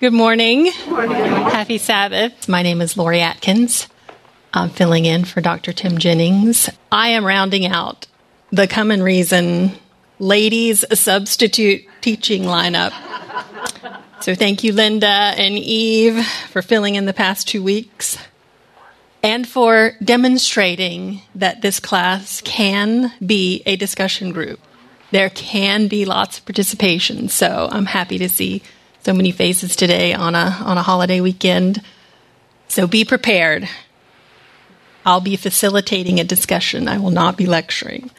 Good morning. Happy Sabbath. My name is Lori Atkins. I'm filling in for Dr. Tim Jennings. I am rounding out the Come and Reason ladies substitute teaching lineup. So thank you, Linda and Eve, for filling in the past two weeks and for demonstrating that this class can be a discussion group. There can be lots of participation. So I'm happy to see so many faces today on a, on a holiday weekend. So be prepared. I'll be facilitating a discussion. I will not be lecturing.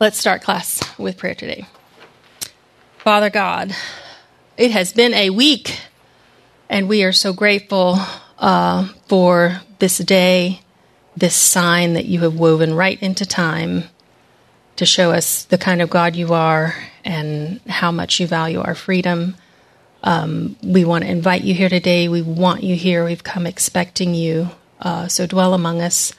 Let's start class with prayer today. Father God, it has been a week, and we are so grateful uh, for this day, this sign that you have woven right into time to show us the kind of God you are and how much you value our freedom. Um, we want to invite you here today. We want you here. We've come expecting you. Uh, so dwell among us.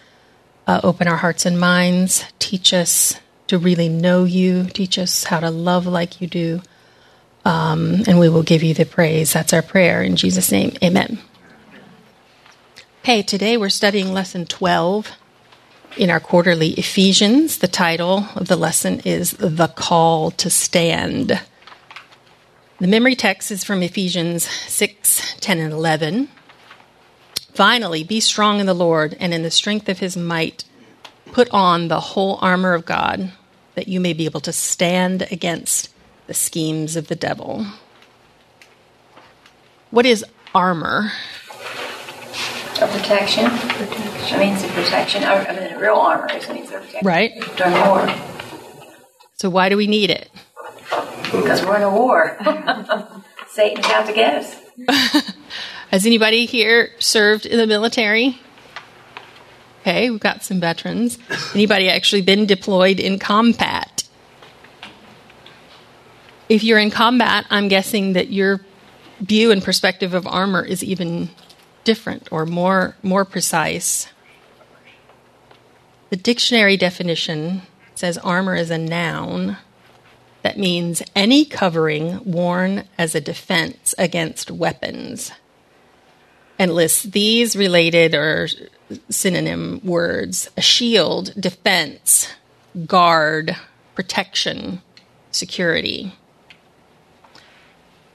Uh, open our hearts and minds. Teach us to really know you. Teach us how to love like you do. Um, and we will give you the praise. That's our prayer. In Jesus' name, amen. Hey, today we're studying lesson 12 in our quarterly Ephesians. The title of the lesson is The Call to Stand. The memory text is from Ephesians 6 10 and 11. Finally, be strong in the Lord and in the strength of his might. Put on the whole armor of God that you may be able to stand against the schemes of the devil. What is armor? A protection. Protection. Means a protection. I mean, real armor is means a protection. Right. During war. So why do we need it? Because we're in a war. Satan's out to get us. Has anybody here served in the military? Okay, we've got some veterans. Anybody actually been deployed in combat? If you're in combat, I'm guessing that your view and perspective of armor is even different or more more precise. The dictionary definition says armor is a noun that means any covering worn as a defense against weapons and lists these related or synonym words a shield, defense, guard, protection, security.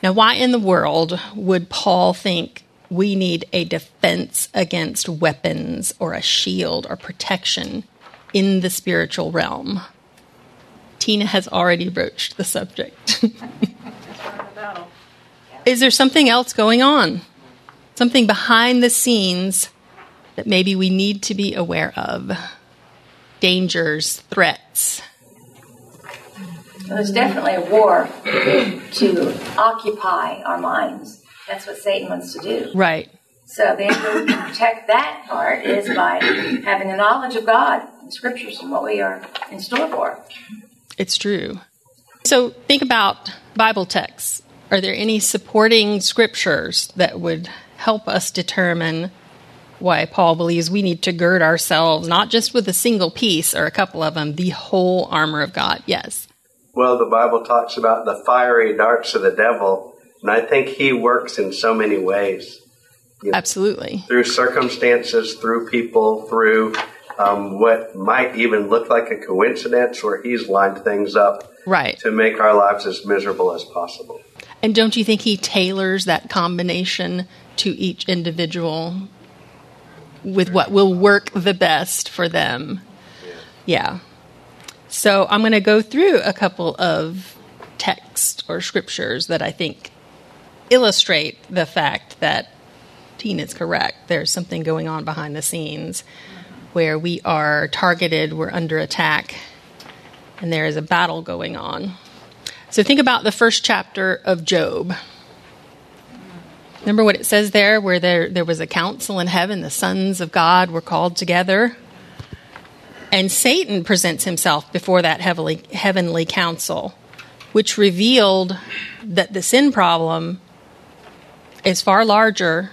Now, why in the world would Paul think we need a defense against weapons or a shield or protection in the spiritual realm. Tina has already broached the subject. Is there something else going on? Something behind the scenes that maybe we need to be aware of? Dangers, threats. There's definitely a war to occupy our minds that's what Satan wants to do. Right. So the only way to protect that part is by having a knowledge of God and scriptures and what we are in store for. It's true. So think about Bible texts. Are there any supporting scriptures that would help us determine why Paul believes we need to gird ourselves, not just with a single piece or a couple of them, the whole armor of God? Yes. Well, the Bible talks about the fiery darts of the devil and I think he works in so many ways. You know, Absolutely. Through circumstances, through people, through um, what might even look like a coincidence where he's lined things up right. to make our lives as miserable as possible. And don't you think he tailors that combination to each individual with what will work the best for them? Yeah. yeah. So I'm going to go through a couple of texts or scriptures that I think illustrate the fact that Tina is correct. There's something going on behind the scenes where we are targeted, we're under attack, and there is a battle going on. So think about the first chapter of Job. Remember what it says there, where there, there was a council in heaven, the sons of God were called together. And Satan presents himself before that heavenly, heavenly council, which revealed that the sin problem is far larger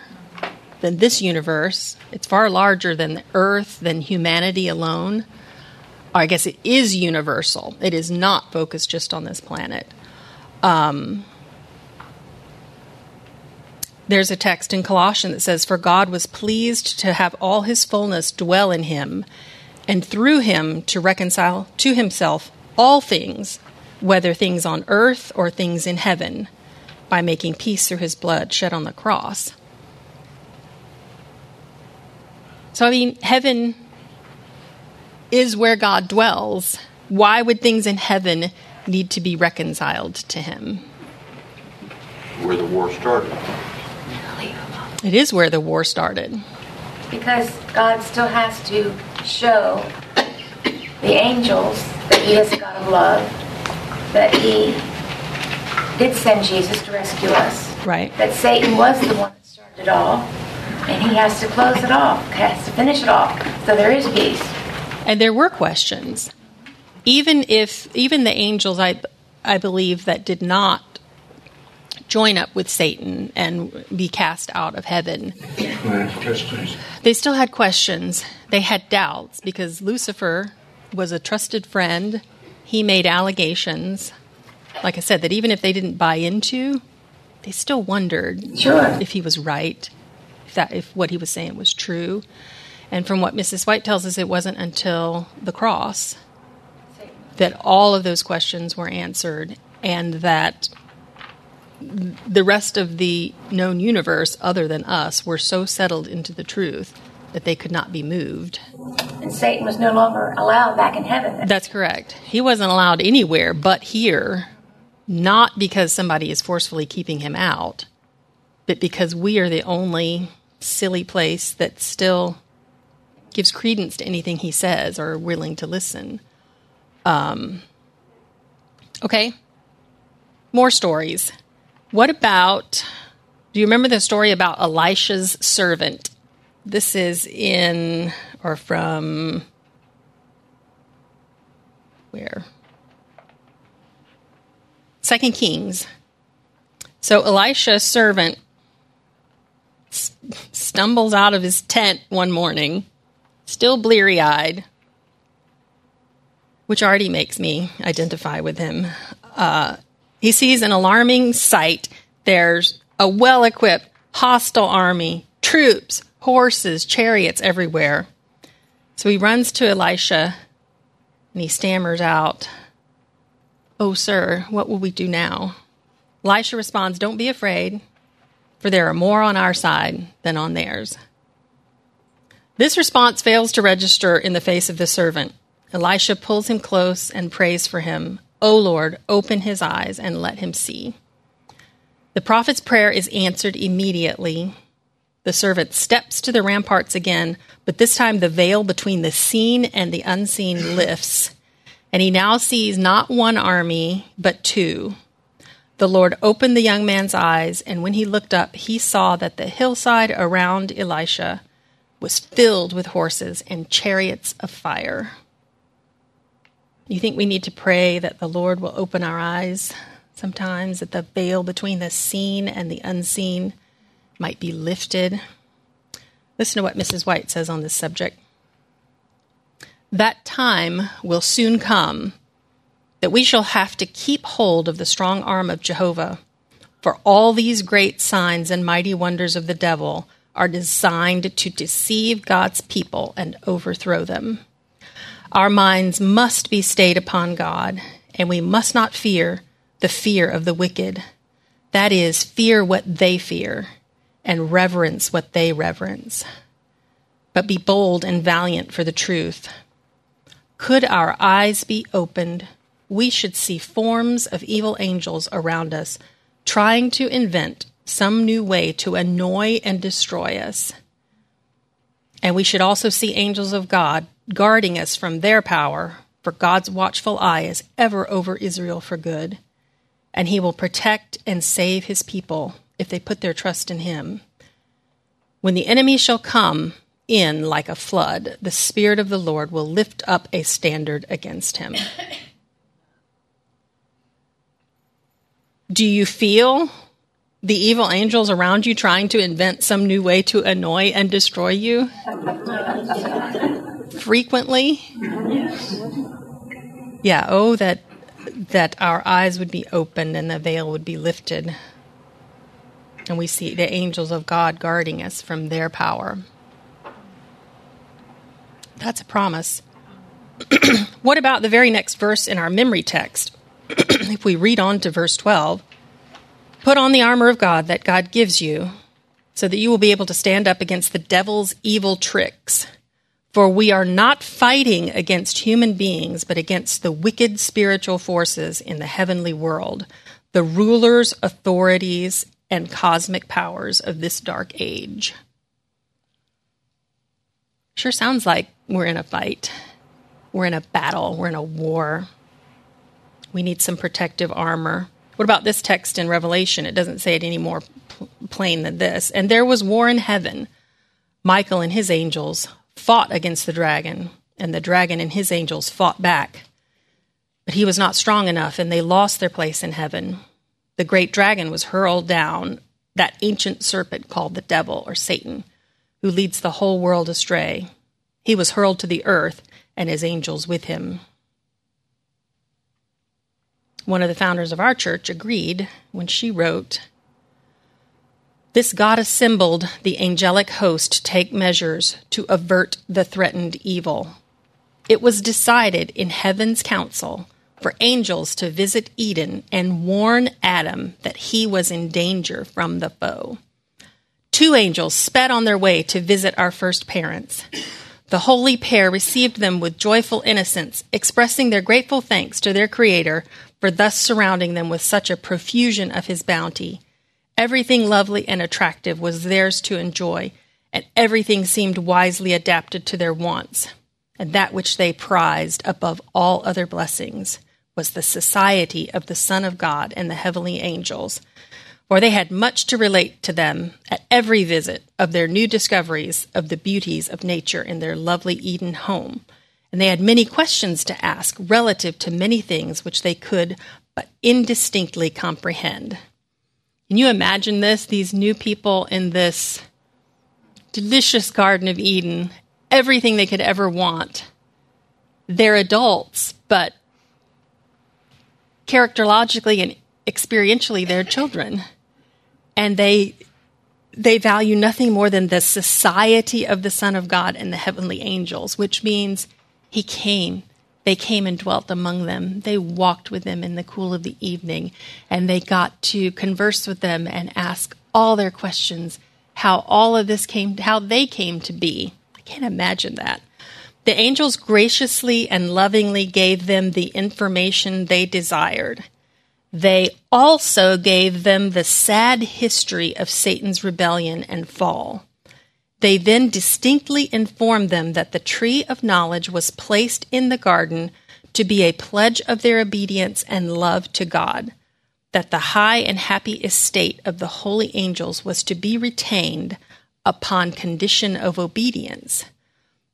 than this universe. It's far larger than the earth, than humanity alone. I guess it is universal. It is not focused just on this planet. Um, There's a text in Colossians that says, For God was pleased to have all his fullness dwell in him, and through him to reconcile to himself all things, whether things on earth or things in heaven, by making peace through his blood shed on the cross. So, I mean, heaven is where God dwells. Why would things in heaven need to be reconciled to him? Where the war started. It is where the war started. Because God still has to show the angels that He is a God of love, that He did send Jesus to rescue us, Right. that Satan was the one that started it all, and He has to close it off, has to finish it off, so there is peace. And there were questions. Even if even the angels I I believe that did not join up with Satan and be cast out of heaven. They still had questions. They had doubts because Lucifer was a trusted friend. He made allegations. Like I said, that even if they didn't buy into, they still wondered Sure. if he was right, if that if what he was saying was true. And from what Mrs. White tells us, it wasn't until the cross that all of those questions were answered and that the rest of the known universe, other than us, were so settled into the truth that they could not be moved. And Satan was no longer allowed back in heaven. That's correct. He wasn't allowed anywhere but here, not because somebody is forcefully keeping him out, but because we are the only silly place that still gives credence to anything he says or willing to listen. Um, okay, more stories. What about? Do you remember the story about Elisha's servant? This is in or from where? Second Kings. So Elisha's servant s- stumbles out of his tent one morning, still bleary eyed, which already makes me identify with him. Uh, he sees an alarming sight. There's a well equipped, hostile army, troops, horses, chariots everywhere. So he runs to Elisha and he stammers out, Oh, sir, what will we do now? Elisha responds, Don't be afraid, for there are more on our side than on theirs. This response fails to register in the face of the servant. Elisha pulls him close and prays for him. O Lord, open his eyes and let him see. The prophet's prayer is answered immediately. The servant steps to the ramparts again, but this time the veil between the seen and the unseen lifts, and he now sees not one army, but two. The Lord opened the young man's eyes, and when he looked up, he saw that the hillside around Elisha was filled with horses and chariots of fire. You think we need to pray that the Lord will open our eyes sometimes, that the veil between the seen and the unseen might be lifted? Listen to what Mrs. White says on this subject. That time will soon come that we shall have to keep hold of the strong arm of Jehovah, for all these great signs and mighty wonders of the devil are designed to deceive God's people and overthrow them. Our minds must be stayed upon God, and we must not fear the fear of the wicked. That is, fear what they fear and reverence what they reverence. But be bold and valiant for the truth. Could our eyes be opened, we should see forms of evil angels around us trying to invent some new way to annoy and destroy us. And we should also see angels of God guarding us from their power, for God's watchful eye is ever over Israel for good, and he will protect and save his people if they put their trust in him. When the enemy shall come in like a flood, the Spirit of the Lord will lift up a standard against him. Do you feel the evil angels around you trying to invent some new way to annoy and destroy you? Frequently? Yeah, oh that that our eyes would be opened and the veil would be lifted. And we see the angels of God guarding us from their power. That's a promise. what about the very next verse in our memory text? if we read on to verse 12, put on the armor of God that God gives you so that you will be able to stand up against the devil's evil tricks. For we are not fighting against human beings, but against the wicked spiritual forces in the heavenly world, the rulers, authorities, and cosmic powers of this dark age. Sure sounds like we're in a fight. We're in a battle. We're in a war. We need some protective armor. What about this text in Revelation? It doesn't say it any more pl- plain than this. And there was war in heaven. Michael and his angels fought against the dragon, and the dragon and his angels fought back. But he was not strong enough, and they lost their place in heaven. The great dragon was hurled down, that ancient serpent called the devil or Satan, who leads the whole world astray. He was hurled to the earth, and his angels with him. One of the founders of our church agreed when she wrote, this God assembled the angelic host to take measures to avert the threatened evil. It was decided in heaven's council for angels to visit Eden and warn Adam that he was in danger from the foe. Two angels sped on their way to visit our first parents. The holy pair received them with joyful innocence, expressing their grateful thanks to their Creator for thus surrounding them with such a profusion of His bounty. Everything lovely and attractive was theirs to enjoy, and everything seemed wisely adapted to their wants. And that which they prized above all other blessings was the society of the Son of God and the heavenly angels, for they had much to relate to them at every visit of their new discoveries of the beauties of nature in their lovely Eden home. And they had many questions to ask relative to many things which they could but indistinctly comprehend. Can you imagine this? These new people in this delicious Garden of Eden, everything they could ever want. They're adults, but characterologically and experientially, they're children. And they they value nothing more than the society of the Son of God and the heavenly angels, which means he came they came and dwelt among them. They walked with them in the cool of the evening, and they got to converse with them and ask all their questions how all of this came, how they came to be. I can't imagine that. The angels graciously and lovingly gave them the information they desired. They also gave them the sad history of Satan's rebellion and fall. They then distinctly informed them that the tree of knowledge was placed in the garden to be a pledge of their obedience and love to God, that the high and happy estate of the holy angels was to be retained upon condition of obedience,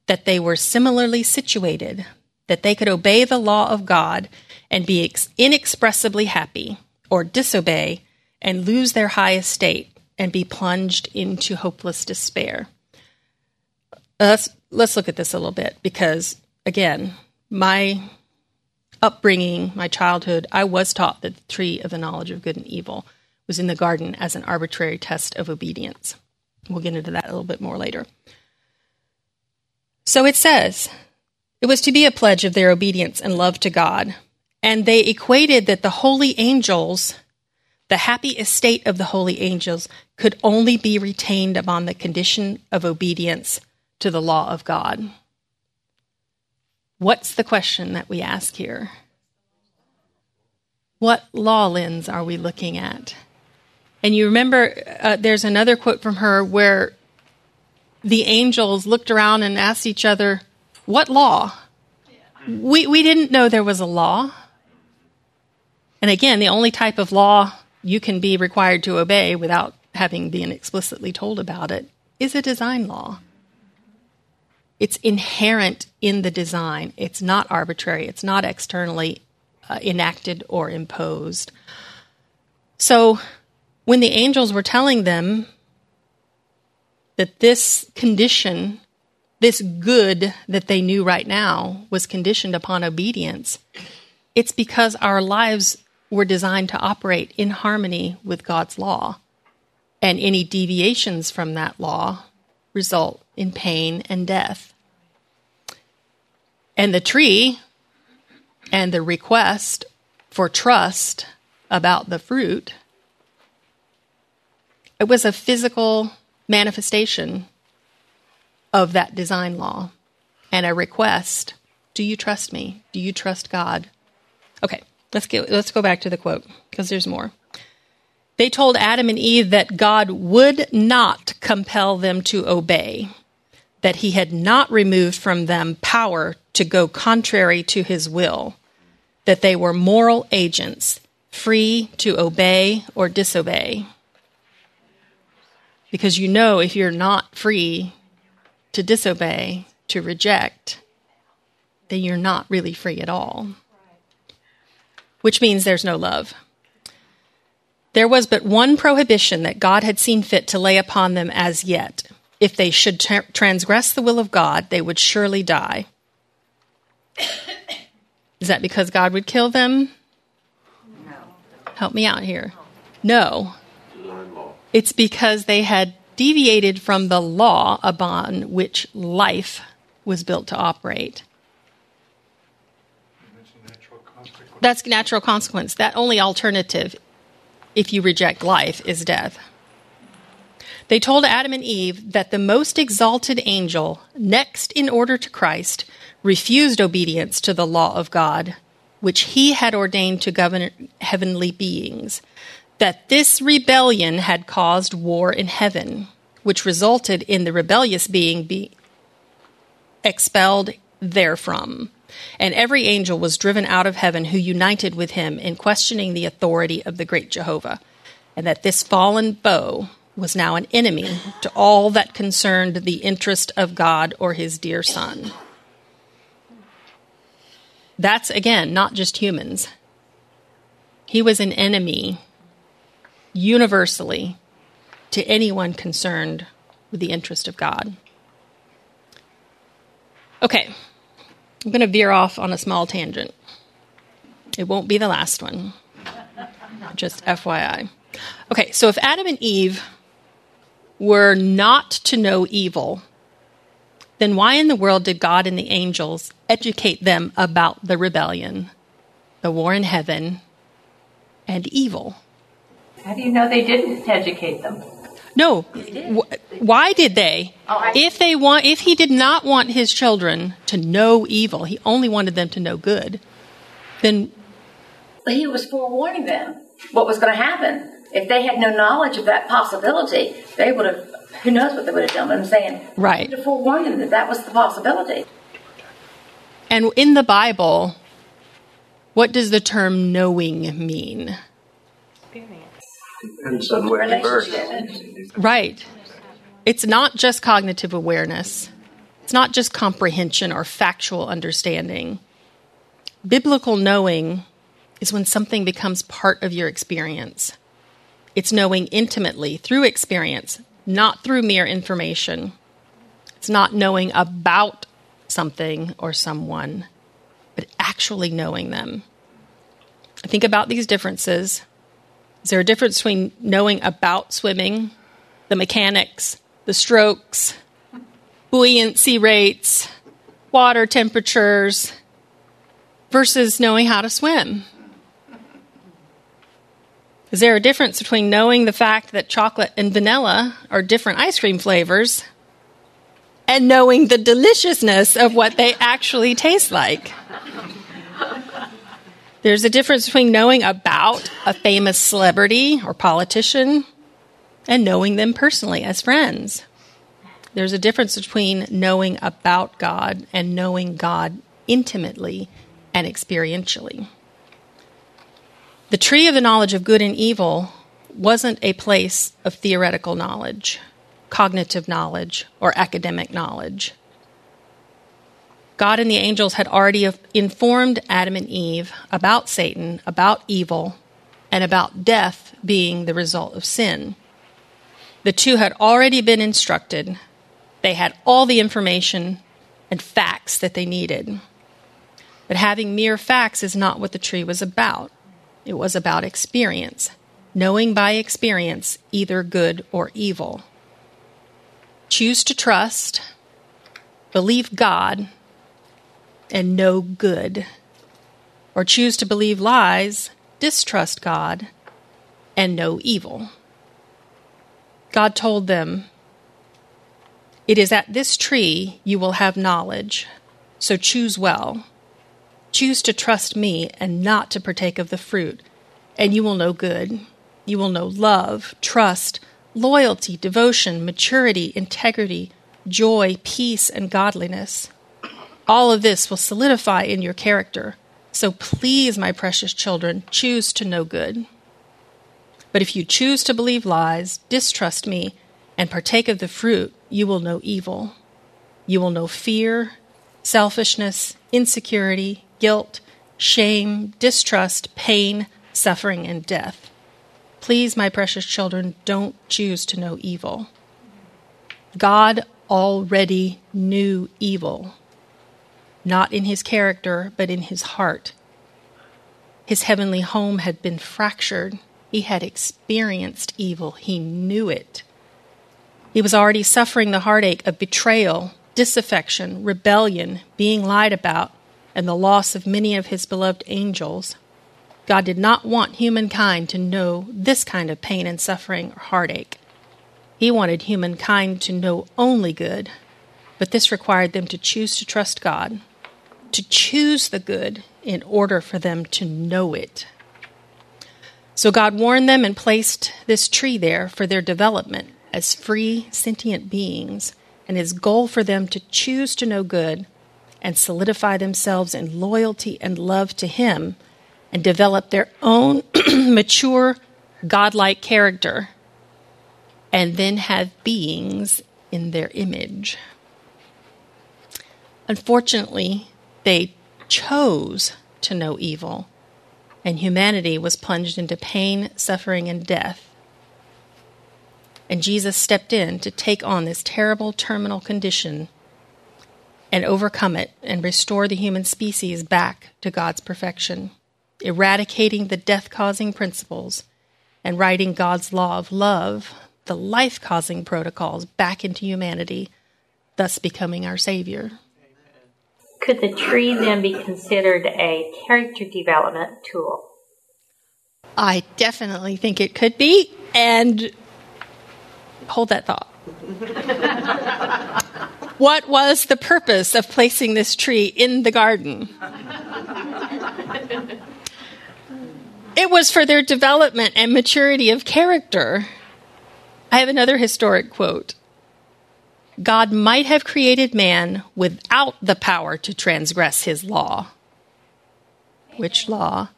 that they were similarly situated, that they could obey the law of God and be inexpressibly happy, or disobey and lose their high estate and be plunged into hopeless despair uh, let's let's look at this a little bit because again, my upbringing, my childhood, I was taught that the tree of the knowledge of good and evil was in the garden as an arbitrary test of obedience. We'll get into that a little bit more later. So it says, it was to be a pledge of their obedience and love to God. And they equated that the holy angels, the happy estate of the holy angels, could only be retained upon the condition of obedience to the law of God. What's the question that we ask here? What law lens are we looking at? And you remember uh, there's another quote from her where the angels looked around and asked each other, What law? We, we didn't know there was a law. And again, the only type of law you can be required to obey without having been explicitly told about it is a design law. It's inherent in the design. It's not arbitrary. It's not externally uh, enacted or imposed. So when the angels were telling them that this condition, this good that they knew right now, was conditioned upon obedience, it's because our lives were designed to operate in harmony with God's law. And any deviations from that law result in pain and death. And the tree and the request for trust about the fruit, it was a physical manifestation of that design law and a request do you trust me do you trust god okay let's get let's go back to the quote because there's more they told adam and eve that god would not compel them to obey that he had not removed from them power to go contrary to his will that they were moral agents free to obey or disobey because you know if you're not free to disobey, to reject, then you're not really free at all. Which means there's no love. There was but one prohibition that God had seen fit to lay upon them as yet. If they should tra- transgress the will of God, they would surely die. Is that because God would kill them? No. Help me out here. No. It's because they had deviated from the law upon which life was built to operate. That's natural consequence. That only alternative, if you reject life, is death. They told Adam and Eve that the most exalted angel, next in order to Christ, refused obedience to the law of God, which he had ordained to govern heavenly beings that this rebellion had caused war in heaven, which resulted in the rebellious being be expelled therefrom. And every angel was driven out of heaven who united with him in questioning the authority of the great Jehovah, and that this fallen foe was now an enemy to all that concerned the interest of God or his dear Son. That's again not just humans. He was an enemy universally to anyone concerned with the interest of God. Okay, I'm going to veer off on a small tangent. It won't be the last one, just FYI. Okay, so if Adam and Eve were not to know evil, then why in the world did God and the angels educate them about the rebellion, the war in heaven, and evil? How do you know they didn't educate them? No. Why did they? Oh, if they want, if he did not want his children to know evil, he only wanted them to know good. Then he was forewarning them what was going to happen. If they had no knowledge of that possibility, they would have. Who knows what they would have done? But I'm saying, right, to forewarn them that that was the possibility. And in the Bible, what does the term knowing mean? Depends on which verse. Right. It's not just cognitive awareness. It's not just comprehension or factual understanding. Biblical knowing is when something becomes part of your experience. It's knowing intimately through experience, not through mere information. It's not knowing about something or someone, but actually knowing them. Think about these differences is there a difference between knowing about swimming, the mechanics, the strokes, buoyancy rates, water temperatures, versus knowing how to swim? Is there a difference between knowing the fact that chocolate and vanilla are different ice cream flavors and knowing the deliciousness of what they actually taste like? There's a difference between knowing about a famous celebrity or politician and knowing them personally as friends. There's a difference between knowing about God and knowing God intimately and experientially. The tree of the knowledge of good and evil wasn't a place of theoretical knowledge, cognitive knowledge, or academic knowledge. God and the angels had already informed Adam and Eve about Satan, about evil, and about death being the result of sin. The two had already been instructed. They had all the information and facts that they needed. But having mere facts is not what the tree was about. It was about experience, knowing by experience either good or evil. Choose to trust, believe God, and know good. Or choose to believe lies, distrust God, and know evil. God told them, It is at this tree you will have knowledge, so choose well. Choose to trust me and not to partake of the fruit, and you will know good. You will know love, trust, loyalty, devotion, maturity, integrity, joy, peace, and godliness. All of this will solidify in your character. So please, my precious children, choose to know good. But if you choose to believe lies, distrust me, and partake of the fruit, you will know evil. You will know fear, selfishness, insecurity, guilt, shame, distrust, pain, suffering, and death. Please, my precious children, don't choose to know evil. God already knew evil, not in his character, but in his heart. His heavenly home had been fractured. He had experienced evil. He knew it. He was already suffering the heartache of betrayal, disaffection, rebellion, being lied about, and the loss of many of his beloved angels. God did not want humankind to know this kind of pain and suffering or heartache. He wanted humankind to know only good, but this required them to choose to trust God, to choose the good in order for them to know it. So God warned them and placed this tree there for their development as free, sentient beings, and his goal for them to choose to know good and solidify themselves in loyalty and love to him and develop their own mature, godlike character, and then have beings in their image. Unfortunately, they chose to know evil, and humanity was plunged into pain, suffering, and death. And Jesus stepped in to take on this terrible terminal condition and overcome it and restore the human species back to God's perfection eradicating the death causing principles, and writing God's law of love, the life causing protocols, back into humanity, thus becoming our Savior. Could the tree then be considered a character development tool? I definitely think it could be. And hold that thought. what was the purpose of placing this tree in the garden? It was for their development and maturity of character. I have another historic quote God might have created man without the power to transgress his law. Which law?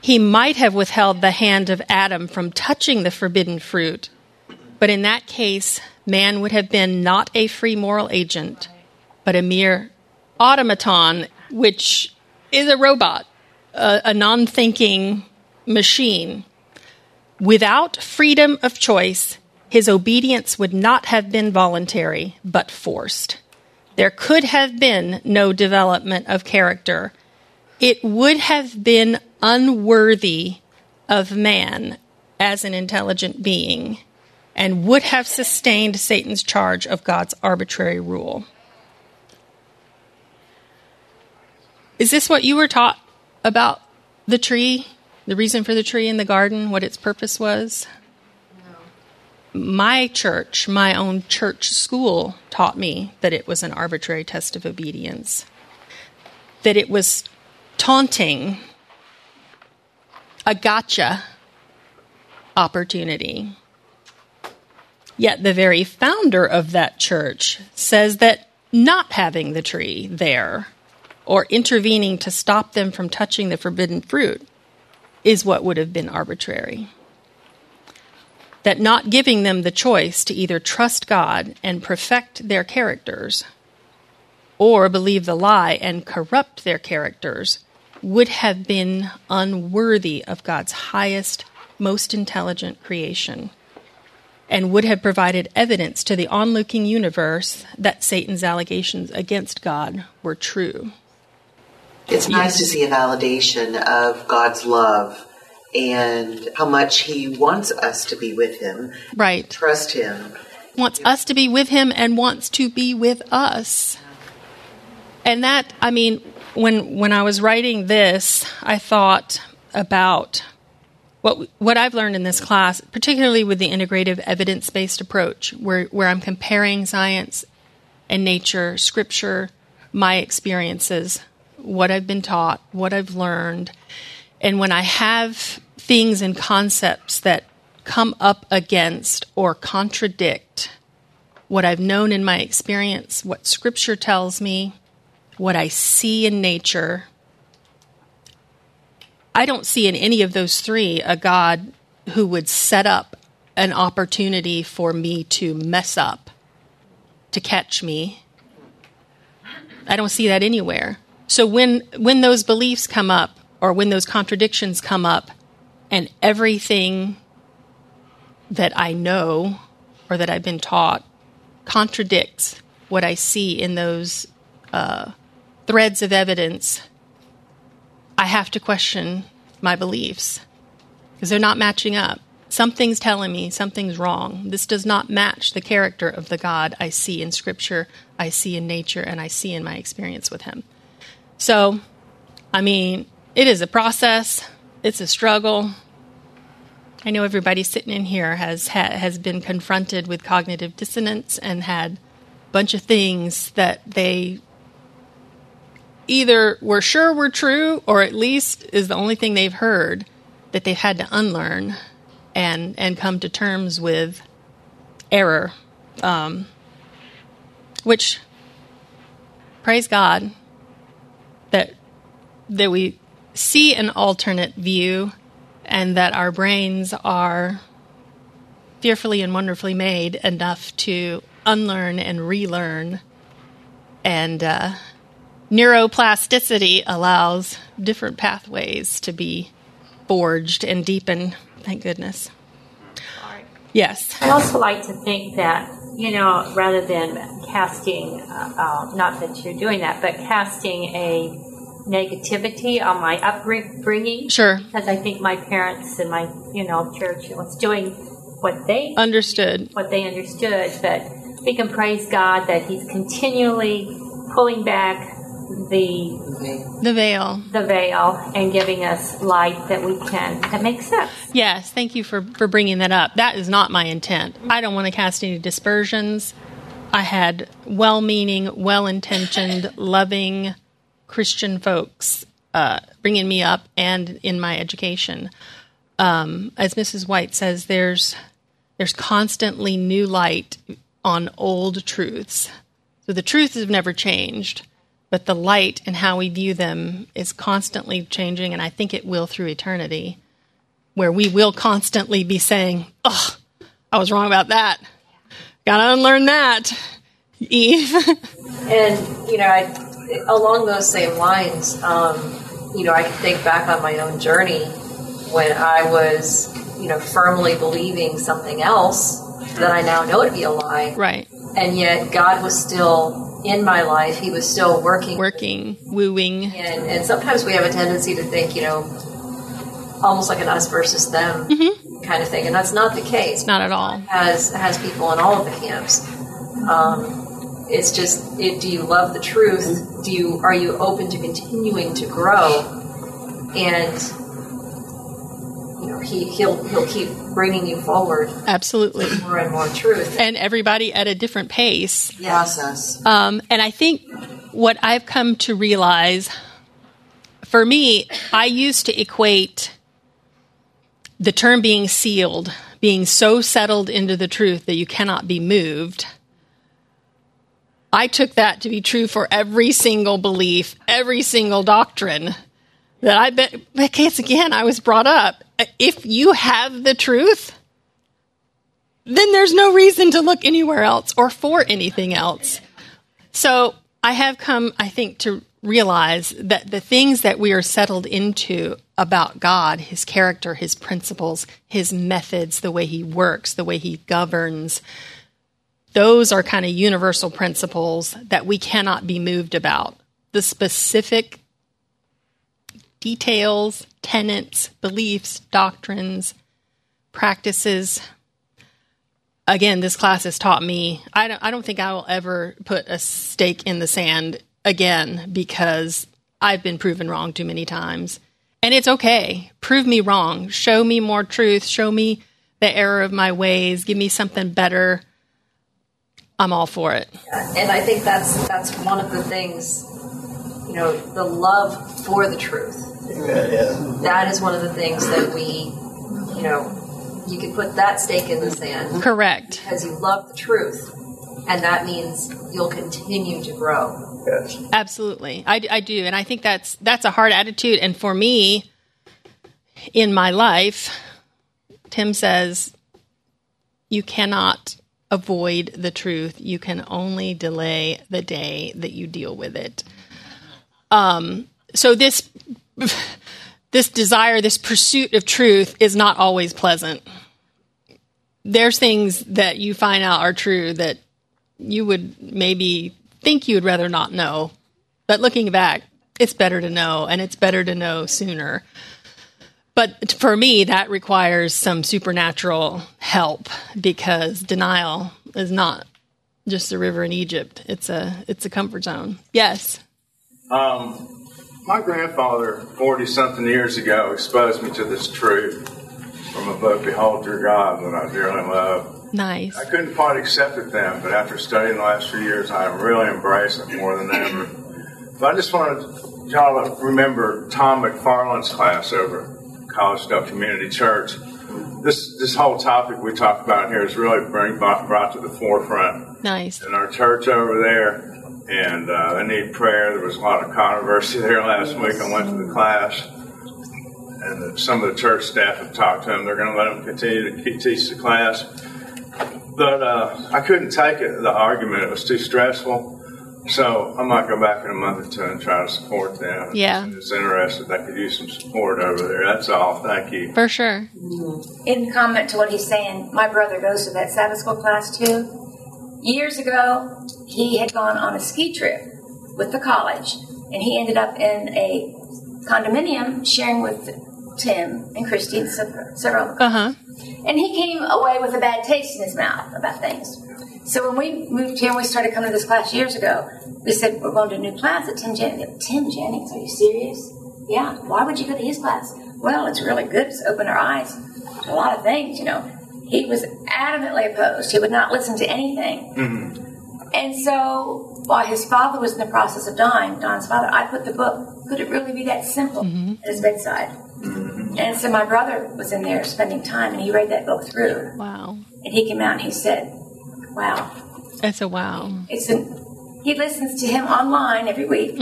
He might have withheld the hand of Adam from touching the forbidden fruit, but in that case, man would have been not a free moral agent, but a mere automaton, which is a robot, a, a non thinking machine. Without freedom of choice, his obedience would not have been voluntary, but forced. There could have been no development of character. It would have been unworthy of man as an intelligent being and would have sustained Satan's charge of God's arbitrary rule. Is this what you were taught about the tree? The reason for the tree in the garden, what its purpose was? My church, my own church school, taught me that it was an arbitrary test of obedience, that it was taunting, a gotcha opportunity. Yet the very founder of that church says that not having the tree there or intervening to stop them from touching the forbidden fruit is what would have been arbitrary. That not giving them the choice to either trust God and perfect their characters or believe the lie and corrupt their characters would have been unworthy of God's highest, most intelligent creation and would have provided evidence to the onlooking universe that Satan's allegations against God were true. It's nice to see a validation of God's love and how much He wants us to be with Him, Right. trust Him. Wants us to be with him and wants to be with us. And that, I mean, when when I was writing this, I thought about what what I've learned in this class, particularly with the integrative evidence-based approach, where where I'm comparing science and nature, scripture, my experiences, what I've been taught, what I've learned, and when I have things and concepts that come up against or contradict what I've known in my experience, what scripture tells me, what I see in nature, I don't see in any of those three a God who would set up an opportunity for me to mess up, to catch me. I don't see that anywhere. So when when those beliefs come up or when those contradictions come up and everything that I know or that I've been taught contradicts what I see in those uh, threads of evidence, I have to question my beliefs because they're not matching up. Something's telling me something's wrong. This does not match the character of the God I see in Scripture, I see in nature, and I see in my experience with Him. So, I mean, it is a process, it's a struggle. I know everybody sitting in here has ha- has been confronted with cognitive dissonance and had a bunch of things that they either were sure were true or at least is the only thing they've heard that they've had to unlearn and and come to terms with error. Um, which praise god that that we see an alternate view and that our brains are fearfully and wonderfully made enough to unlearn and relearn. And uh, neuroplasticity allows different pathways to be forged and deepened. Thank goodness. Yes. I also like to think that, you know, rather than casting, uh, uh, not that you're doing that, but casting a negativity on my upbringing. Sure. Because I think my parents and my, you know, church was doing what they understood what they understood, but we can praise God that He's continually pulling back the the veil the veil and giving us light that we can that makes sense. Yes, thank you for, for bringing that up. That is not my intent. I don't want to cast any dispersions. I had well meaning, well intentioned, loving Christian folks uh, bringing me up and in my education. Um, as Mrs. White says, there's, there's constantly new light on old truths. So the truths have never changed, but the light and how we view them is constantly changing, and I think it will through eternity where we will constantly be saying, "Oh, I was wrong about that. Got to unlearn that." Eve. And you know, I, along those same lines, um, you know, I can think back on my own journey when I was, you know, firmly believing something else that I now know to be a lie, right. and yet God was still in my life. He was still working, Working, wooing. and, and sometimes we have a tendency to think, you know, almost like an us versus them kind of thing, and that's not the case. Not at all. has has people in all of the camps. Um, it's just, it, do you love the truth? Do you are you open to continuing to grow? And you know, he he'll he'll keep bringing you forward Absolutely. more and more truth. And everybody at a different pace. Process. Um, and I think what I've come to realize for me, I used to equate the term being sealed, being so settled into the truth that you cannot be moved. I took that to be true for every single belief, every single doctrine that I bet, because again, I was brought up. If you have the truth, then there's no reason to look anywhere else or for anything else. So I have come, I think, to realize that the things that we are settled into about God, his character, his principles, his methods, the way he works, the way he governs, those are kind of universal principles that we cannot be moved about. The specific details, tenets, beliefs, doctrines, practices. Again, this class has taught me. I don't, I don't think I will ever put a stake in the sand again because I've been proven wrong too many times. And it's okay. Prove me wrong. Show me more truth. Show me the error of my ways. Give me something better. I'm all for it. And I think that's that's one of the things, you know, the love for the truth. That is one of the things that we, you know, you can put that stake in the sand Correct. because you love the truth, and that means you'll continue to grow. Yes. Absolutely, I, I do, and I think that's that's a hard attitude. And for me, in my life, Tim says, you cannot avoid the truth. You can only delay the day that you deal with it. Um, so this this desire, this pursuit of truth, is not always pleasant. There's things that you find out are true that you would maybe think you would rather not know. But looking back, it's better to know, and it's better to know sooner. But for me, that requires some supernatural help because denial is not just a river in Egypt. It's a it's a comfort zone. Yes. Um, my grandfather, 40 something years ago, exposed me to this truth from a book, Behold Your God, that I dearly love. Nice. I couldn't quite accept it then, but after studying the last few years, I really embrace it more than ever. But I just wanted y'all to remember Tom McFarland's class over at Collegedale Community Church. This this whole topic we talk about here is really bring, brought, brought to the forefront Nice. in our church over there, and uh, they need prayer. There was a lot of controversy there last week. I went to the class, and the, some of the church staff have talked to them. They're going to let them continue to teach the class, but uh, I couldn't take it. The argument it was too stressful. So I might go back in a month or two and try to support them. Yeah. If it's interested, they could use some support over there. That's all. Thank you. For sure. in comment to what he's saying, my brother goes to that Sabbath school class too. Years ago, he had gone on a ski trip with the college, and he ended up in a condominium sharing with Tim and Christy and several several Uh huh. and he came away with a bad taste in his mouth about things. So when we moved here and we started coming to this class years ago, we said we're going to a new class at Tim Jennings. Tim Jennings, are you serious? Yeah. Why would you go to his class? Well, it's really good. It's opened our eyes to a lot of things. You know, he was adamantly opposed. He would not listen to anything. Mm-hmm. And so while his father was in the process of dying, Don's father, I put the book. Could it really be that simple mm-hmm. at his bedside? Mm-hmm. And so my brother was in there spending time, and he read that book through. Wow. And he came out and he said, Wow. That's a wow. It's an, he listens to him online every week.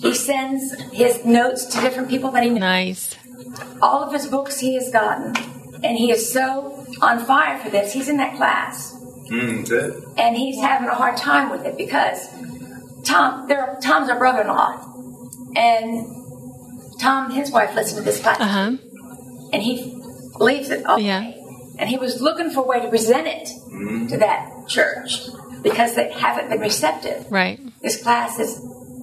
He sends his notes to different people that he knows. Nice. All of his books he has gotten. And he is so on fire for this. He's in that class. Mm, good. And he's having a hard time with it because Tom, there, Tom's our brother in law. And Tom and his wife listen to this class. Uh huh. and he believes it all Yeah. day. And he was looking for a way to present it to that church because they haven't been receptive. Right. This class is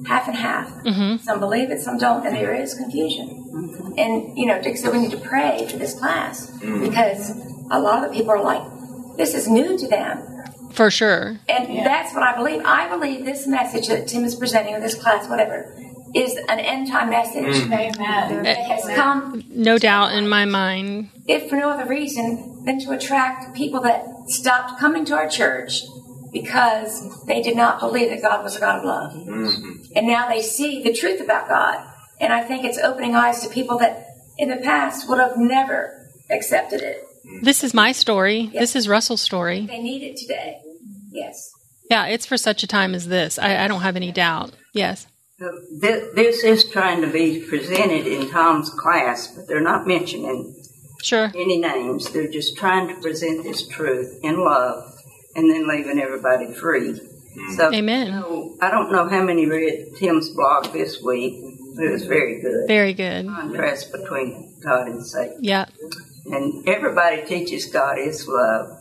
half and half. Mm-hmm. Some believe it, some don't, and there is confusion. Mm-hmm. And you know, Dick said we need to pray for this class mm. because a lot of the people are like, "This is new to them," For sure. and that's what I believe. I believe this message that Tim is presenting, or this class, whatever, is an end time message mm. that has come No doubt in my mind. if for no other reason than to attract people that stopped coming to our church because they did not believe that God was a God of love. Mm-hmm. And now they see the truth about God. And I think it's opening eyes to people that in the past would have never accepted it. Mm-hmm. This is my story. This is Russell's story. They need it today. Yes. Yeah, it's for such a time as this. I, I don't have any doubt. Yes. Th- This is trying to be presented in Tom's class, but they're not mentioning Sure. any names. They're just trying to present this truth in love and then leaving everybody free. Hmm. So, Amen. so I don't know how many read Tim's blog this week. It was very good. Very good. Contrast between God and Satan. Yeah. And everybody teaches God is love.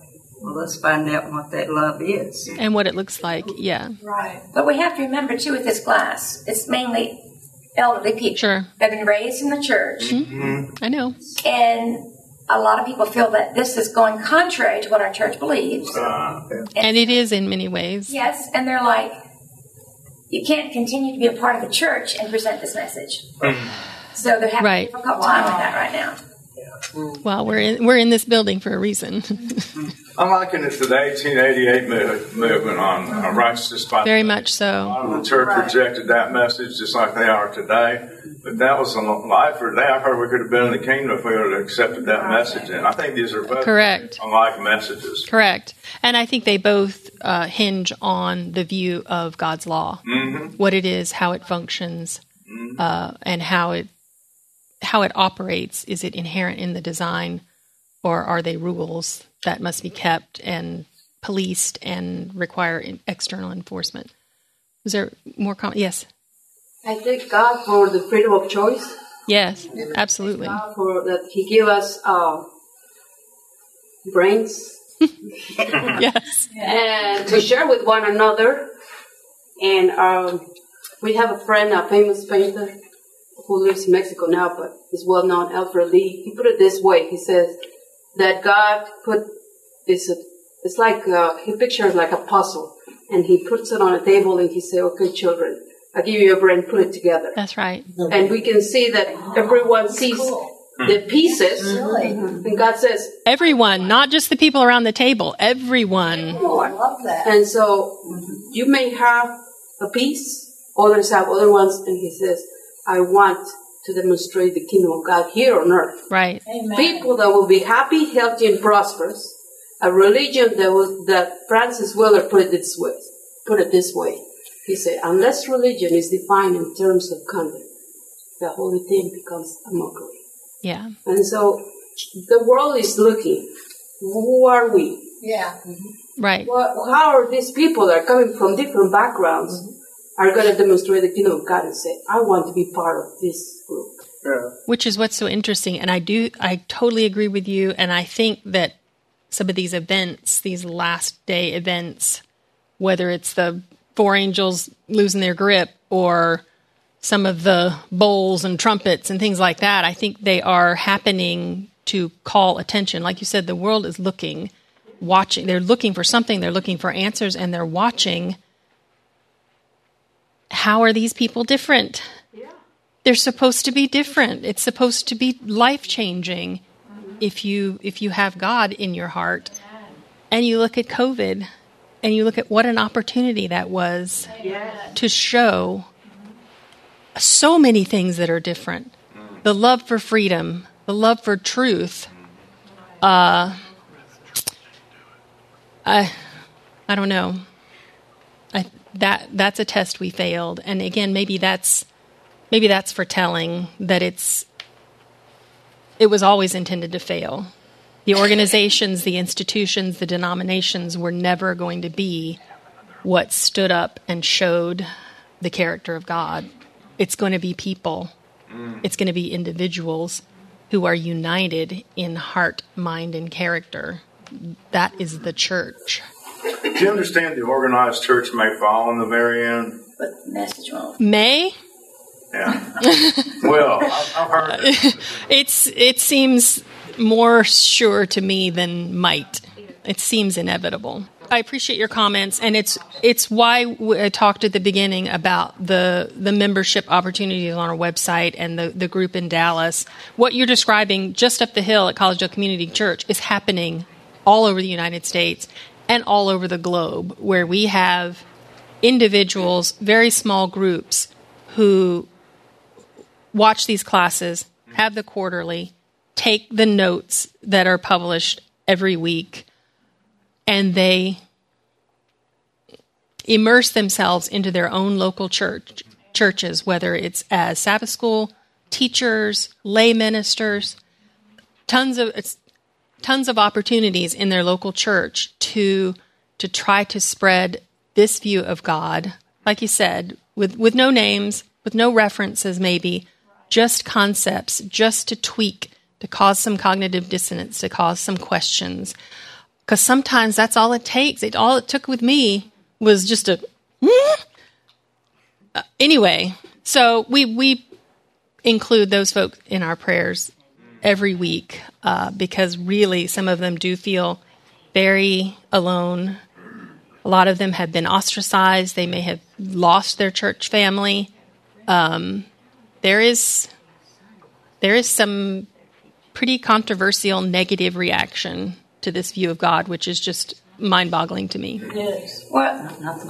Well, let's find out what that love is. And what it looks like. Yeah. Right. But we have to remember, too, with this class, it's mainly elderly people. Sure. They've been raised in the church, mm-hmm. I know. and a lot of people feel that this is going contrary to what our church believes. Ah. And it is in many ways. Yes, and they're like, you can't continue to be a part of the church and present this message. Hmm. So they're having Right. a difficult time with that right now. Well, we're in, we're in this building for a reason. I'm liking it to the 1888 move, movement on uh, righteousness by Very much so. A lot of the church rejected that message just like they are today. But that was a life or day. I've heard we could have been in the kingdom if we would have accepted that message. And I think these are both Correct. unlike messages. Correct. And I think they both uh, hinge on the view of God's law, what it is, how it functions, uh, and how it how it operates. Is it inherent in the design, or are they rules that must be kept and policed and require external enforcement? Is there more comment? Yes. I thank God for the freedom of choice. Yes. Absolutely. God for that He give us uh, brains Yes. and to share with one another. And um, we have a friend, a famous painter who lives in Mexico now, but is well known, Alfred Lee. He put it this way: He says that God put this. It's like uh, he pictures like a puzzle, and he puts it on a table, and he said, "Okay, children, I give you a brain, put it together." That's right. and we can see that everyone sees the pieces, and God says, Everyone, not just the people around the table. Everyone. Oh, I love that. And so you may have a piece, others have other ones, and he says, I want to demonstrate the kingdom of God here on earth. Right. People that will be happy, healthy, and prosperous. A religion that will, that Francis Wheeler put it this way. Put it this way. He said, unless religion is defined in terms of conduct, the whole thing becomes a mockery. Yeah. And so the world is looking. Who are we? Yeah. Right. What, how are these people that are coming from different backgrounds mm-hmm. Are going to demonstrate the kingdom of God and say, I want to be part of this group? which is what's so interesting and i do i totally agree with you and i think that some of these events these last day events whether it's the four angels losing their grip or some of the bowls and trumpets and things like that i think they are happening to call attention like you said the world is looking watching they're looking for something they're looking for answers and they're watching how are these people different they're supposed to be different. It's supposed to be life changing if you if you have God in your heart. And you look at COVID and you look at what an opportunity that was to show so many things that are different. The love for freedom, the love for truth. Uh I I don't know. That that's a test we failed. And again, maybe that's maybe that's for telling that it's it was always intended to fail. The organizations, the institutions, the denominations were never going to be what stood up and showed the character of God. It's going to be people. Mm. It's going to be individuals who are united in heart, mind, and character. That is the church. Do you understand the organized church may fall in the very end? But the message won't. May Yeah. well, I've, I've heard it. it's it seems more sure to me than might. It seems inevitable. I appreciate your comments, and it's it's why I talked at the beginning about the the membership opportunities on our website and the the group in Dallas. What you're describing just up the hill at Collegedale Community Church is happening all over the United States and all over the globe, where we have individuals, very small groups, who watch these classes, have the quarterly, take the notes that are published every week, and they immerse themselves into their own local church churches, whether it's as Sabbath school teachers, lay ministers, tons of tons of opportunities in their local church to to try to spread this view of God, like you said, with with no names, with no references, maybe just concepts, just to tweak, to cause some cognitive dissonance, to cause some questions. Because sometimes that's all it takes. It all it took with me was just a. Uh, anyway, So we we include those folks in our prayers every week uh, because really some of them do feel very alone. A lot of them have been ostracized. They may have lost their church family. Um, there is there is some pretty controversial negative reaction to this view of God, which is just mind boggling to me. Yes. Well,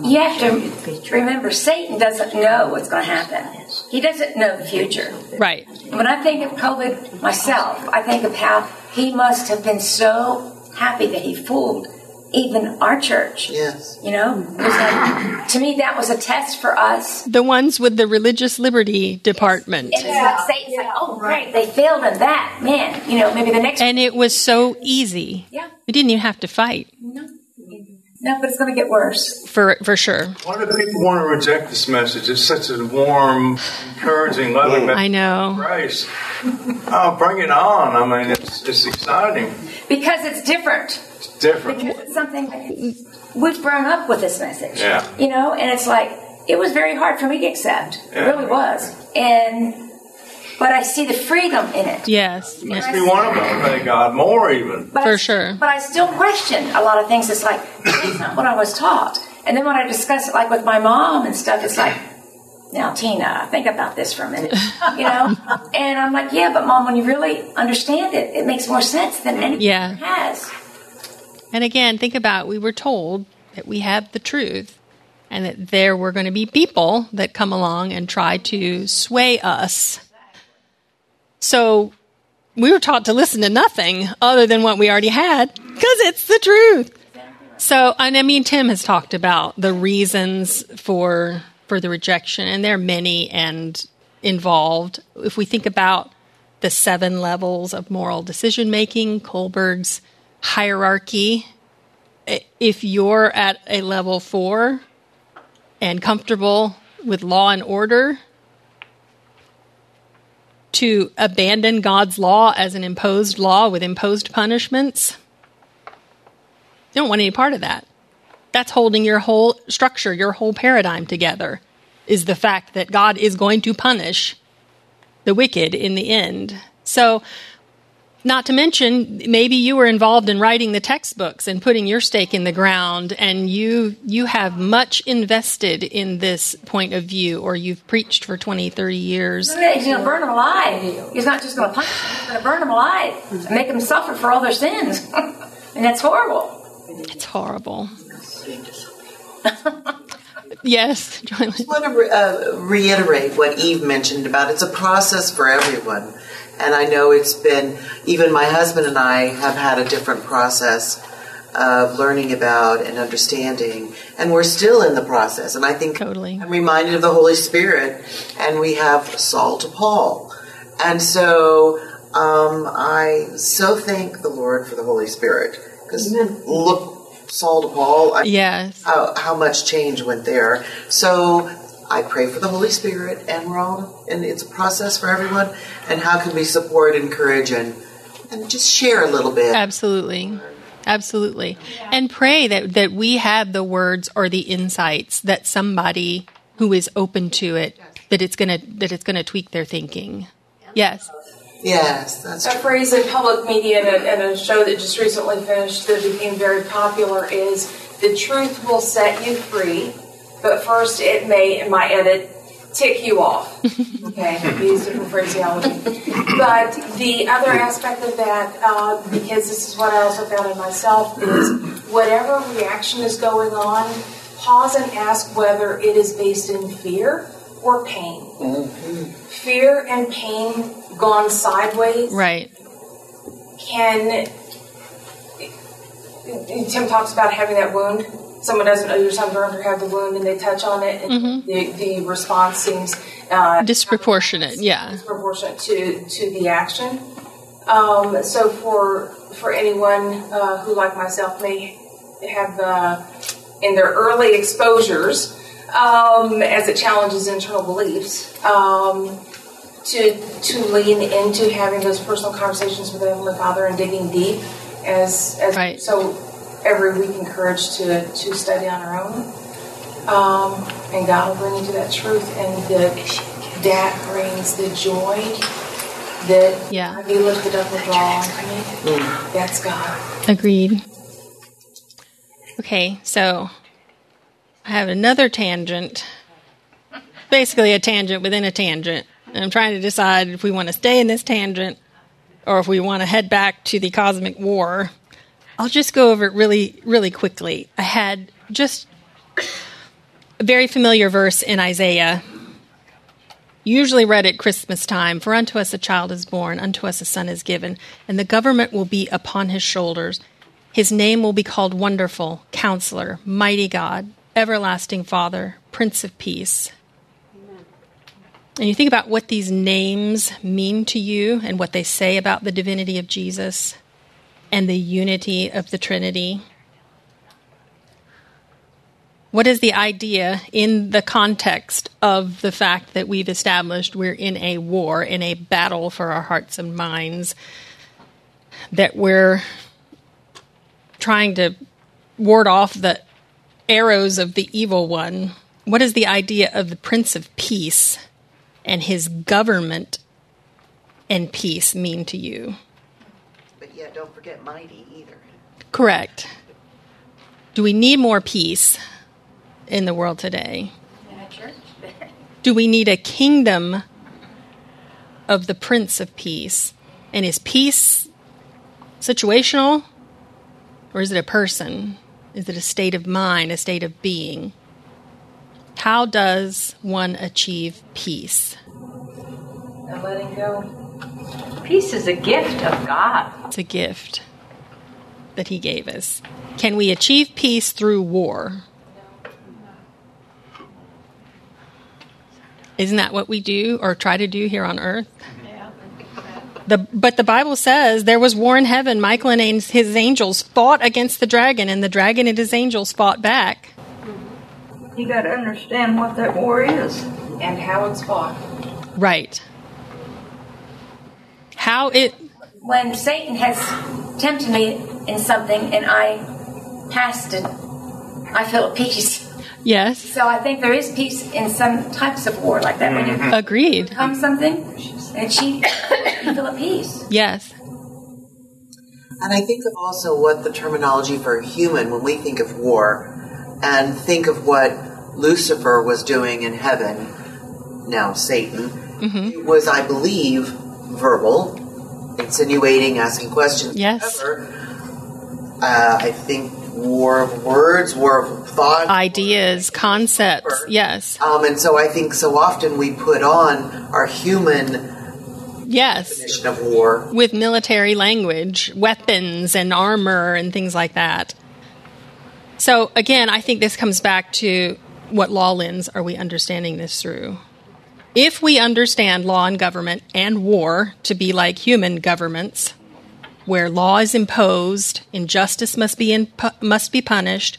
you have to remember Satan doesn't know what's going to happen. He doesn't know the future. Right. When I think of COVID myself, I think of how he must have been so happy that he fooled even our church. Yes. You know, was like, to me, that was a test for us. The ones with the religious liberty department. It's like Satan's like, oh, great, they failed in that. Man, you know, maybe the next. And it was so easy. Yeah. We didn't even have to fight. No. No, but it's going to get worse. For for sure. Why do people want to reject this message? It's such a warm, encouraging, loving message. I know. of Grace. Oh, bring it on. I mean, it's, it's exciting. Because it's different. It's different. Because it's something we've grown up with this message. Yeah. You know, and it's like, it was very hard for me to accept. It really was. And, but I see the freedom in it. Yes. Makes me want to obey God more, even. But For I, sure. But I still question a lot of things. It's like, that's not what I was taught. And then when I discuss it, like with my mom and stuff, it's like, now, Tina, think about this for a minute, you know? and I'm like, yeah, but mom, when you really understand it, it makes more sense than anything Yeah. has. And again, think about we were told that we have the truth and that there were going to be people that come along and try to sway us. So we were taught to listen to nothing other than what we already had because it's the truth. So, and I mean, Tim has talked about the reasons for for the rejection, and there are many and involved. If we think about the seven levels of moral decision making, Kohlberg's hierarchy, if you're at a level four and comfortable with law and order, to abandon God's law as an imposed law with imposed punishments, you don't want any part of that. That's holding your whole structure, your whole paradigm together, is the fact that God is going to punish the wicked in the end. So, not to mention, maybe you were involved in writing the textbooks and putting your stake in the ground, and you you have much invested in this point of view, or you've preached for 20, 30 years. Look He's going to burn them alive. He's not just going to punish them, he's going to burn them alive and make them suffer for all their sins. and that's horrible. It's horrible. yes, Joyland. I want to re- uh, reiterate what Eve mentioned about it's a process for everyone. And I know it's been, even my husband and I have had a different process of learning about and understanding. And we're still in the process. And I think Totally. I'm reminded of the Holy Spirit, and we have Saul to Paul. And so um, I so thank the Lord for the Holy Spirit. Because look, Saul to Paul, I, Yes. how, how much change went there. So I pray for the Holy Spirit, and we're all, and it's a process for everyone. And how can we support, encourage, and and just share a little bit? Absolutely. Absolutely. And pray that, that we have the words or the insights that somebody who is open to it, that it's gonna that it's gonna tweak their thinking. Yes. Yes, that's A true. phrase in public media and a, and a show that just recently finished that became very popular is the truth will set you free, but first it may, in my edit, tick you off. Okay, use different phraseology. But the other aspect of that, uh, because this is what I also found in myself, is whatever reaction is going on, pause and ask whether it is based in fear or pain. Fear and pain gone sideways Right. can Tim talks about having that wound. Someone doesn't know your son burned or have the wound, and they touch on it, and the, the response seems uh, Disproportionate. Yeah. disproportionate to to the action. Um, so for for anyone uh, who, like myself, may have uh, in their early exposures, um, as it challenges internal beliefs, um, to to lean into having those personal conversations with the Heavenly Father and digging deep, as as Right. so every week encouraged to to study on our own, um, and God will bring you to that truth and the that brings the joy that Yeah. be lifted up unto me. That's God. Agreed. Okay, so I have another tangent. Basically, a tangent within a tangent. And I'm trying to decide if we want to stay in this tangent or if we want to head back to the cosmic war. I'll just go over it really, really quickly. I had just a very familiar verse in Isaiah, usually read at Christmas time For unto us a child is born, unto us a son is given, and the government will be upon his shoulders. His name will be called Wonderful, Counselor, Mighty God, Everlasting Father, Prince of Peace. And you think about what these names mean to you and what they say about the divinity of Jesus and the unity of the Trinity. What is the idea in the context of the fact that we've established we're in a war, in a battle for our hearts and minds, that we're trying to ward off the arrows of the evil one? What is the idea of the Prince of Peace and his government and peace mean to you? But yeah, don't forget mighty either. Correct. Do we need more peace in the world today? In a church? Do we need a kingdom of the Prince of Peace? And is peace situational or is it a person? Is it a state of mind, a state of being? How does one achieve peace? And letting go. Peace is a gift of God. It's a gift that He gave us. Can we achieve peace through war? Isn't that what we do or try to do here on earth? The, but the Bible says there was war in heaven. Michael and his angels fought against the dragon, and the dragon and his angels fought back. You got to understand what that war is. And how it's fought. Right. How it. When Satan has tempted me in something and I passed it, I feel at peace. Yes. So I think there is peace in some types of war like that. When you mm-hmm. Agreed. become something and she you feel at peace. Yes. And I think of also what the terminology for human, when we think of war, and think of what Lucifer was doing in heaven, now Satan, mm-hmm. it was, I believe, verbal, insinuating, asking questions. Yes. However, uh, I think war of words, war of thought. Ideas, concepts. Yes. Um, and so I think so often we put on our human Yes. definition of war. With military language, weapons and armor and things like that. So, again, I think this comes back to what law lens are we understanding this through? If we understand law and government and war to be like human governments, where law is imposed, injustice must be in, must be punished,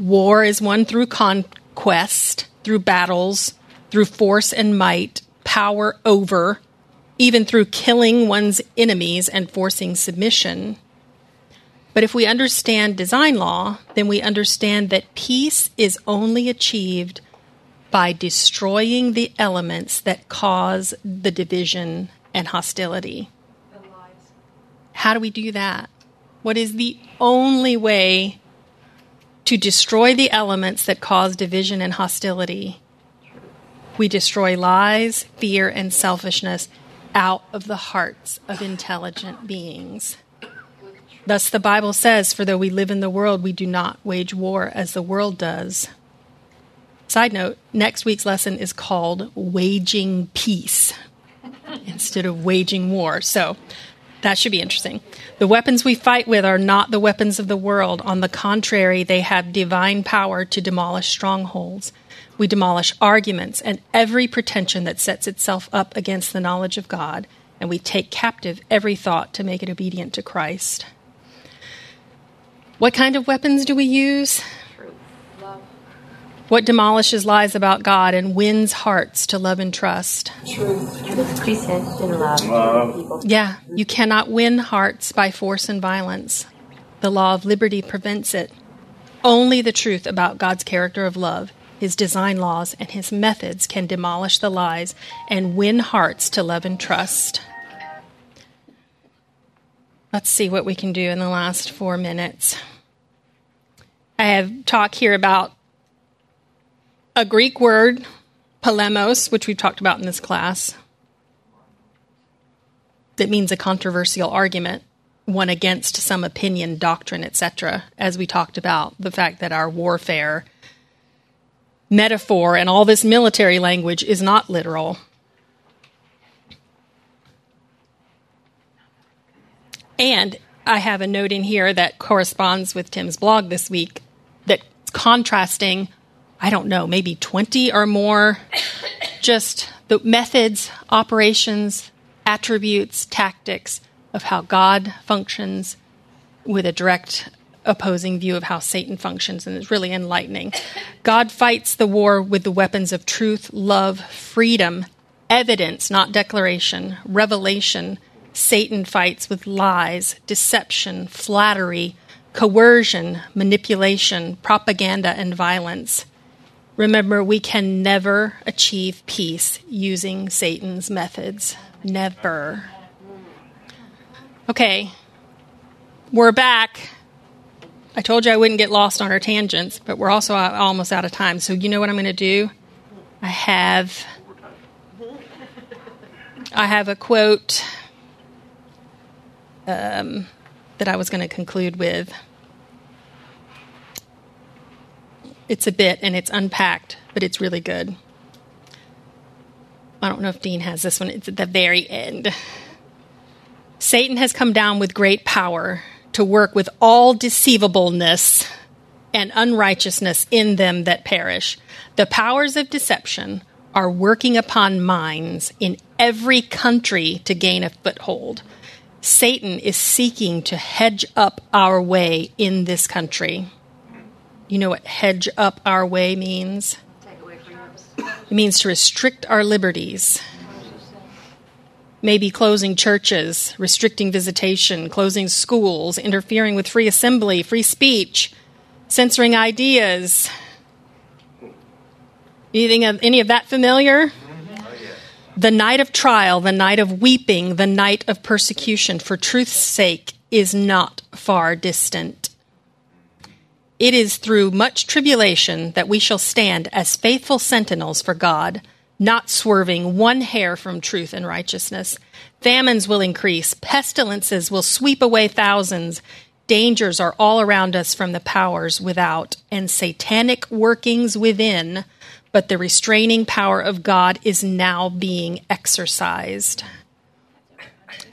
war is won through conquest, through battles, through force and might, power over, even through killing one's enemies and forcing submission. But if we understand design law, then we understand that peace is only achieved by destroying the elements that cause the division and hostility. How do we do that? What is the only way to destroy the elements that cause division and hostility? We destroy lies, fear, and selfishness out of the hearts of intelligent beings. Thus, the Bible says, For though we live in the world, we do not wage war as the world does. Side note next week's lesson is called Waging Peace instead of waging war. So that should be interesting. The weapons we fight with are not the weapons of the world. On the contrary, they have divine power to demolish strongholds. We demolish arguments and every pretension that sets itself up against the knowledge of God, and we take captive every thought to make it obedient to Christ. What kind of weapons do we use? What demolishes lies about God and wins hearts to love and trust? Truth. Truth, and love. Love. Yeah, you cannot win hearts by force and violence. The law of liberty prevents it. Only the truth about God's character of love his design laws, and his methods can demolish the lies and win hearts to love and trust. Let's see what we can do in the last four minutes. I have talked here about a Greek word, polemos, which we've talked about in this class, that means a controversial argument, one against some opinion, doctrine, etc., as we talked about the fact that our warfare metaphor and all this military language is not literal. And I have a note in here that corresponds with Tim's blog this week that's contrasting, I don't know, maybe 20 or more just the methods, operations, attributes, tactics of how God functions with a direct opposing view of how Satan functions, and it's really enlightening. God fights the war with the weapons of truth, love, freedom, evidence, not declaration, revelation, Satan fights with lies, deception, flattery, coercion, manipulation, propaganda, and violence. Remember, we can never achieve peace using Satan's methods. Never. Okay, we're back. I told you I wouldn't get lost on our tangents, but we're also almost out of time. So, you know what I'm going to do? I have. I have a quote um, that I was going to conclude with. It's a bit and it's unpacked, but it's really good. I don't know if Dean has this one. It's at the very end. Satan has come down with great power to work with all deceivableness and unrighteousness in them that perish. The powers of deception are working upon minds in every country to gain a foothold. Satan is seeking to hedge up our way in this country. You know what hedge up our way means? It means to restrict our liberties. Maybe closing churches, restricting visitation, closing schools, interfering with free assembly, free speech, censoring ideas. Anything of, any of that familiar? The night of trial, the night of weeping, the night of persecution for truth's sake is not far distant. It is through much tribulation that we shall stand as faithful sentinels for God, not swerving one hair from truth and righteousness. Famines will increase, pestilences will sweep away thousands, dangers are all around us from the powers without, and satanic workings within but the restraining power of God is now being exercised.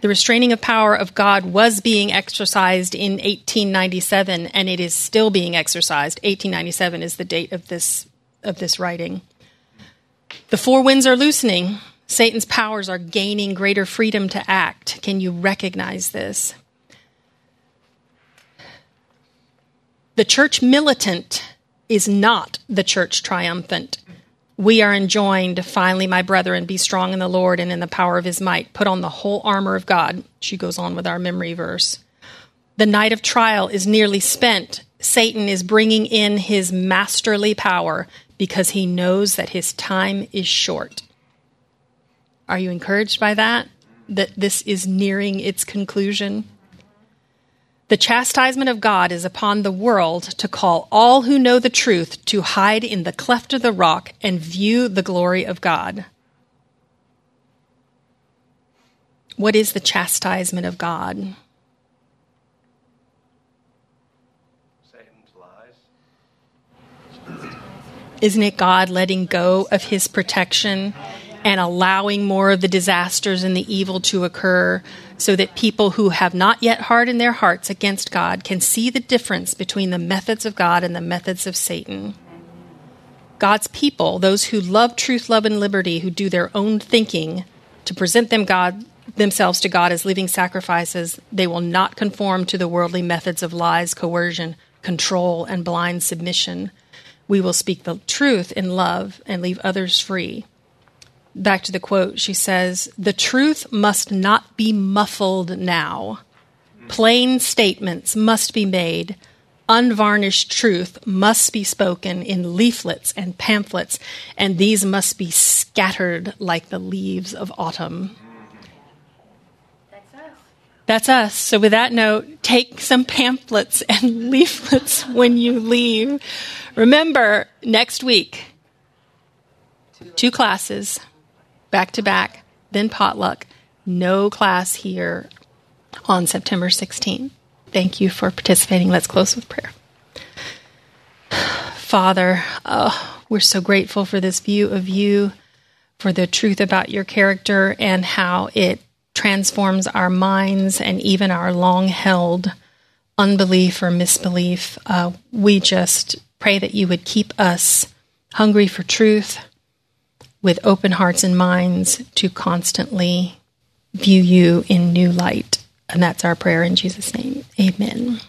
The restraining of power of God was being exercised in 1897 and it is still being exercised. 1897 is the date of this of this writing. The four winds are loosening. Satan's powers are gaining greater freedom to act. Can you recognize this? The church militant is not the church triumphant we are enjoined, finally, my brethren, be strong in the Lord and in the power of his might. Put on the whole armor of God. She goes on with our memory verse. The night of trial is nearly spent. Satan is bringing in his masterly power because he knows that his time is short. Are you encouraged by that? That this is nearing its conclusion? The chastisement of God is upon the world to call all who know the truth to hide in the cleft of the rock and view the glory of God. What is the chastisement of God? Isn't it God letting go of his protection and allowing more of the disasters and the evil to occur so that people who have not yet hardened their hearts against God can see the difference between the methods of God and the methods of Satan. God's people, those who love truth, love, and liberty, who do their own thinking to present them God themselves to God as living sacrifices, they will not conform to the worldly methods of lies, coercion, control, and blind submission. We will speak the truth in love and leave others free back to the quote, she says, The truth must not be muffled now. Plain statements must be made. unvarnished truth must be spoken in leaflets and pamphlets, and these must be scattered like the leaves of autumn. That's us. So, with that note, take some pamphlets and leaflets when you leave. Remember, next week, two classes, back to back, then potluck. No class here on September 16th. Thank you for participating. Let's close with prayer. Father, oh, we're so grateful for this view of you, for the truth about your character, and how it transforms our minds and even our long held unbelief or misbelief. Uh, we just pray that you would keep us hungry for truth with open hearts and minds to constantly view you in new light. And that's our prayer in Jesus' name. Amen.